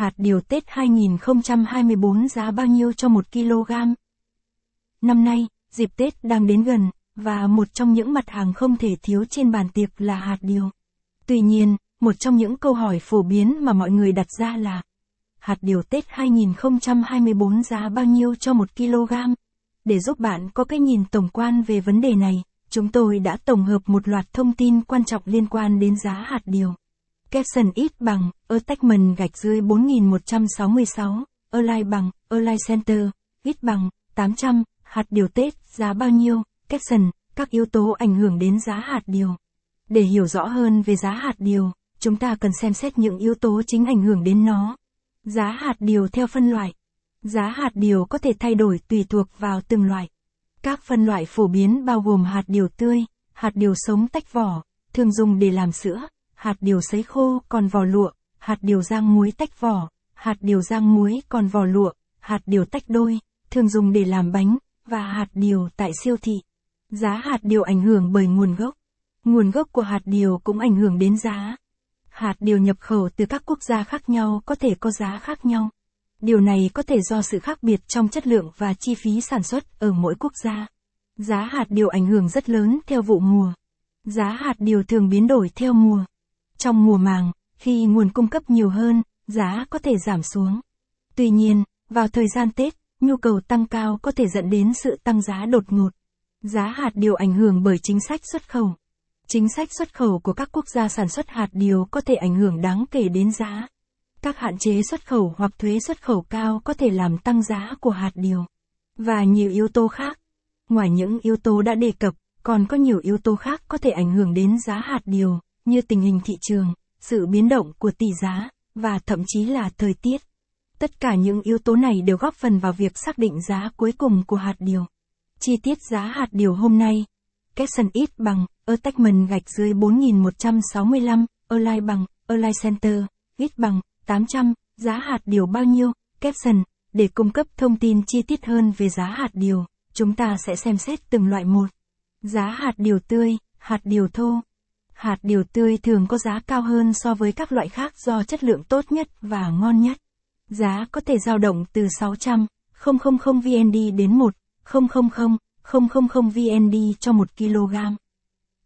Hạt điều Tết 2024 giá bao nhiêu cho 1 kg? Năm nay, dịp Tết đang đến gần, và một trong những mặt hàng không thể thiếu trên bàn tiệc là hạt điều. Tuy nhiên, một trong những câu hỏi phổ biến mà mọi người đặt ra là Hạt điều Tết 2024 giá bao nhiêu cho 1 kg? Để giúp bạn có cái nhìn tổng quan về vấn đề này, chúng tôi đã tổng hợp một loạt thông tin quan trọng liên quan đến giá hạt điều. Caption ít bằng, Attachment gạch dưới 4166, Align bằng, Align Center, ít bằng, 800, hạt điều Tết, giá bao nhiêu, caption, các yếu tố ảnh hưởng đến giá hạt điều. Để hiểu rõ hơn về giá hạt điều, chúng ta cần xem xét những yếu tố chính ảnh hưởng đến nó. Giá hạt điều theo phân loại. Giá hạt điều có thể thay đổi tùy thuộc vào từng loại. Các phân loại phổ biến bao gồm hạt điều tươi, hạt điều sống tách vỏ, thường dùng để làm sữa, hạt điều sấy khô còn vỏ lụa, hạt điều rang muối tách vỏ, hạt điều rang muối còn vỏ lụa, hạt điều tách đôi, thường dùng để làm bánh, và hạt điều tại siêu thị. Giá hạt điều ảnh hưởng bởi nguồn gốc. Nguồn gốc của hạt điều cũng ảnh hưởng đến giá. Hạt điều nhập khẩu từ các quốc gia khác nhau có thể có giá khác nhau. Điều này có thể do sự khác biệt trong chất lượng và chi phí sản xuất ở mỗi quốc gia. Giá hạt điều ảnh hưởng rất lớn theo vụ mùa. Giá hạt điều thường biến đổi theo mùa. Trong mùa màng, khi nguồn cung cấp nhiều hơn, giá có thể giảm xuống. Tuy nhiên, vào thời gian Tết, nhu cầu tăng cao có thể dẫn đến sự tăng giá đột ngột. Giá hạt điều ảnh hưởng bởi chính sách xuất khẩu. Chính sách xuất khẩu của các quốc gia sản xuất hạt điều có thể ảnh hưởng đáng kể đến giá. Các hạn chế xuất khẩu hoặc thuế xuất khẩu cao có thể làm tăng giá của hạt điều. Và nhiều yếu tố khác. Ngoài những yếu tố đã đề cập, còn có nhiều yếu tố khác có thể ảnh hưởng đến giá hạt điều, như tình hình thị trường, sự biến động của tỷ giá, và thậm chí là thời tiết. Tất cả những yếu tố này đều góp phần vào việc xác định giá cuối cùng của hạt điều. Chi tiết giá hạt điều hôm nay. Capson ít bằng, Attachment gạch dưới 4165, Align bằng, Align Center, ít bằng, 800, giá hạt điều bao nhiêu, Capson, để cung cấp thông tin chi tiết hơn về giá hạt điều, chúng ta sẽ xem xét từng loại một. Giá hạt điều tươi, hạt điều thô. Hạt điều tươi thường có giá cao hơn so với các loại khác do chất lượng tốt nhất và ngon nhất. Giá có thể dao động từ 600, 000 VND đến 1, 000, 000 VND cho 1 kg.